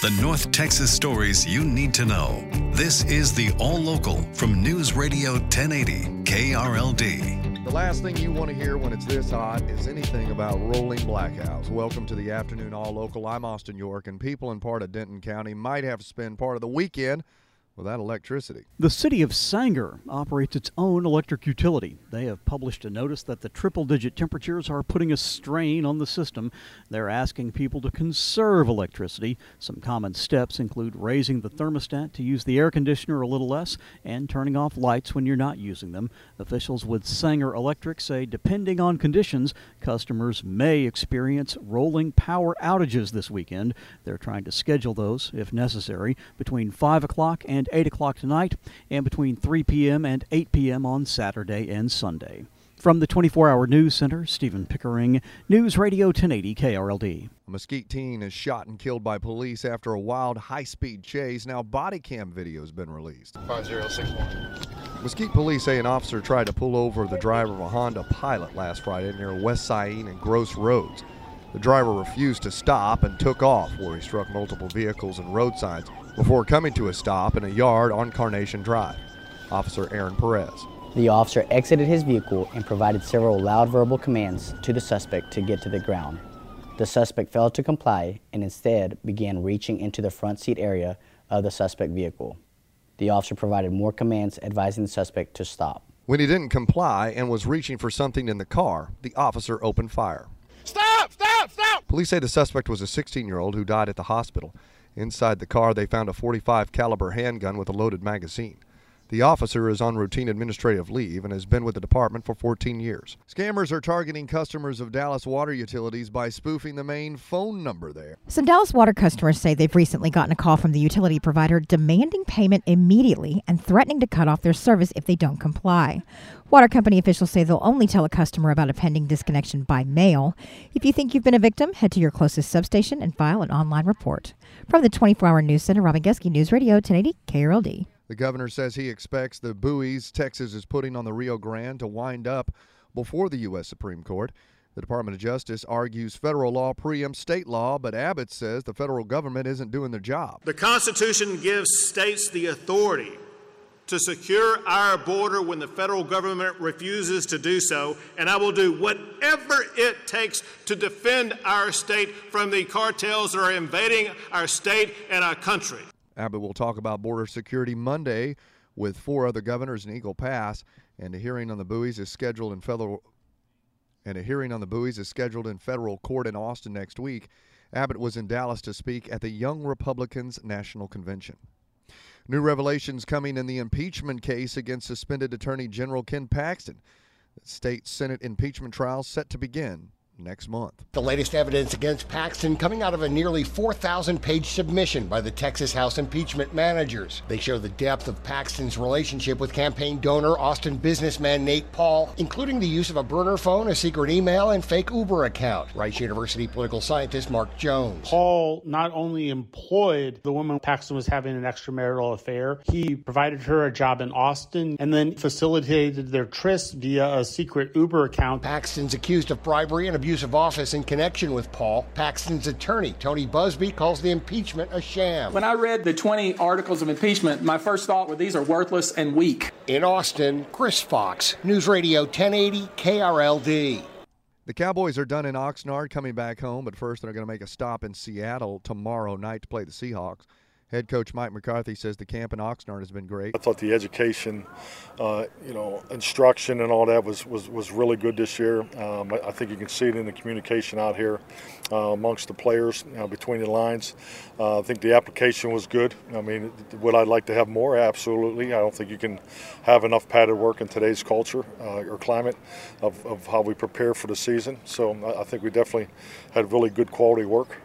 The North Texas stories you need to know. This is the All Local from News Radio 1080 KRLD. The last thing you want to hear when it's this hot is anything about rolling blackouts. Welcome to the afternoon All Local. I'm Austin York, and people in part of Denton County might have to spend part of the weekend without electricity. The city of Sanger operates its own electric utility. They have published a notice that the triple digit temperatures are putting a strain on the system. They're asking people to conserve electricity. Some common steps include raising the thermostat to use the air conditioner a little less and turning off lights when you're not using them. Officials with Sanger Electric say depending on conditions, customers may experience rolling power outages this weekend. They're trying to schedule those, if necessary, between 5 o'clock and 8 o'clock tonight, and between 3 p.m. and 8 p.m. on Saturday and Sunday. From the 24 Hour News Center, Stephen Pickering, News Radio 1080 KRLD. A Mesquite teen is shot and killed by police after a wild high speed chase. Now, body cam video has been released. 5061. Mesquite police say an officer tried to pull over the driver of a Honda Pilot last Friday near West Saline and Gross Roads. The driver refused to stop and took off, where he struck multiple vehicles and road signs before coming to a stop in a yard on Carnation Drive. Officer Aaron Perez. The officer exited his vehicle and provided several loud verbal commands to the suspect to get to the ground. The suspect failed to comply and instead began reaching into the front seat area of the suspect vehicle. The officer provided more commands advising the suspect to stop. When he didn't comply and was reaching for something in the car, the officer opened fire. Stop! Stop! Stop! Police say the suspect was a 16-year-old who died at the hospital. Inside the car, they found a 45 caliber handgun with a loaded magazine. The officer is on routine administrative leave and has been with the department for 14 years. Scammers are targeting customers of Dallas Water Utilities by spoofing the main phone number there. Some Dallas Water customers say they've recently gotten a call from the utility provider demanding payment immediately and threatening to cut off their service if they don't comply. Water company officials say they'll only tell a customer about a pending disconnection by mail. If you think you've been a victim, head to your closest substation and file an online report. From the 24 Hour News Center, Robin Geske, News Radio 1080 KRLD. The governor says he expects the buoys Texas is putting on the Rio Grande to wind up before the U.S. Supreme Court. The Department of Justice argues federal law preempts state law, but Abbott says the federal government isn't doing their job. The Constitution gives states the authority to secure our border when the federal government refuses to do so, and I will do whatever it takes to defend our state from the cartels that are invading our state and our country. Abbott will talk about border security Monday with four other governors in Eagle Pass, and a hearing on the buoys is scheduled in federal and a hearing on the buoys is scheduled in federal court in Austin next week. Abbott was in Dallas to speak at the Young Republicans National Convention. New revelations coming in the impeachment case against suspended Attorney General Ken Paxton. The state Senate impeachment trial set to begin next month. The latest evidence against Paxton coming out of a nearly 4,000 page submission by the Texas House impeachment managers. They show the depth of Paxton's relationship with campaign donor Austin businessman Nate Paul, including the use of a burner phone, a secret email, and fake Uber account. Rice University political scientist Mark Jones. Paul not only employed the woman Paxton was having an extramarital affair, he provided her a job in Austin and then facilitated their tryst via a secret Uber account. Paxton's accused of bribery and abuse of office in connection with Paul. Paxton's attorney, Tony Buzbee, calls the impeachment a sham. When I read the 20 articles of impeachment, my first thought was these are worthless and weak. In Austin, Chris Fox, News Radio 1080 KRLD. The Cowboys are done in Oxnard, coming back home, but first they're going to make a stop in Seattle tomorrow night to play the Seahawks. Head coach Mike McCarthy says the camp in Oxnard has been great. I thought the education, uh, you know, instruction and all that was, was, was really good this year. Um, I, I, think you can see it in the communication out here uh, amongst the players, you know, between the lines. Uh, I think the application was good. I mean, would I like to have more? Absolutely. I don't think you can have enough padded work in today's culture uh, or climate of, of how we prepare for the season. So I, I think we definitely had really good quality work.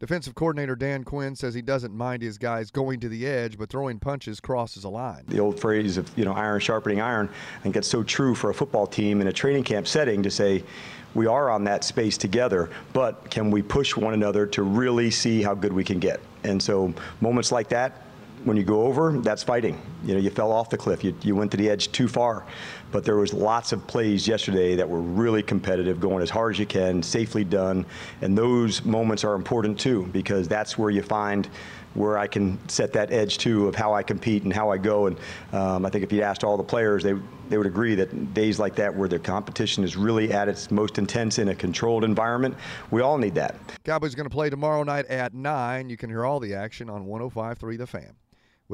Defensive coordinator Dan Quinn says he doesn't mind his guys going to the edge, but throwing punches crosses a line. The old phrase of you know iron sharpening iron, I think that's so true for a football team in a training camp setting to say we are on that space together, but can we push one another to really see how good we can get? And so moments like that, when you go over, that's fighting. You know, you fell off the cliff. You, you went to the edge too far. But there was lots of plays yesterday that were really competitive, going as hard as you can, safely done. And those moments are important too, because that's where you find where I can set that edge too of how I compete and how I go. And um, I think if you'd asked all the players, they they would agree that days like that where the competition is really at its most intense in a controlled environment, we all need that. Cowboys going to play tomorrow night at 9. You can hear all the action on 105.3 The Fan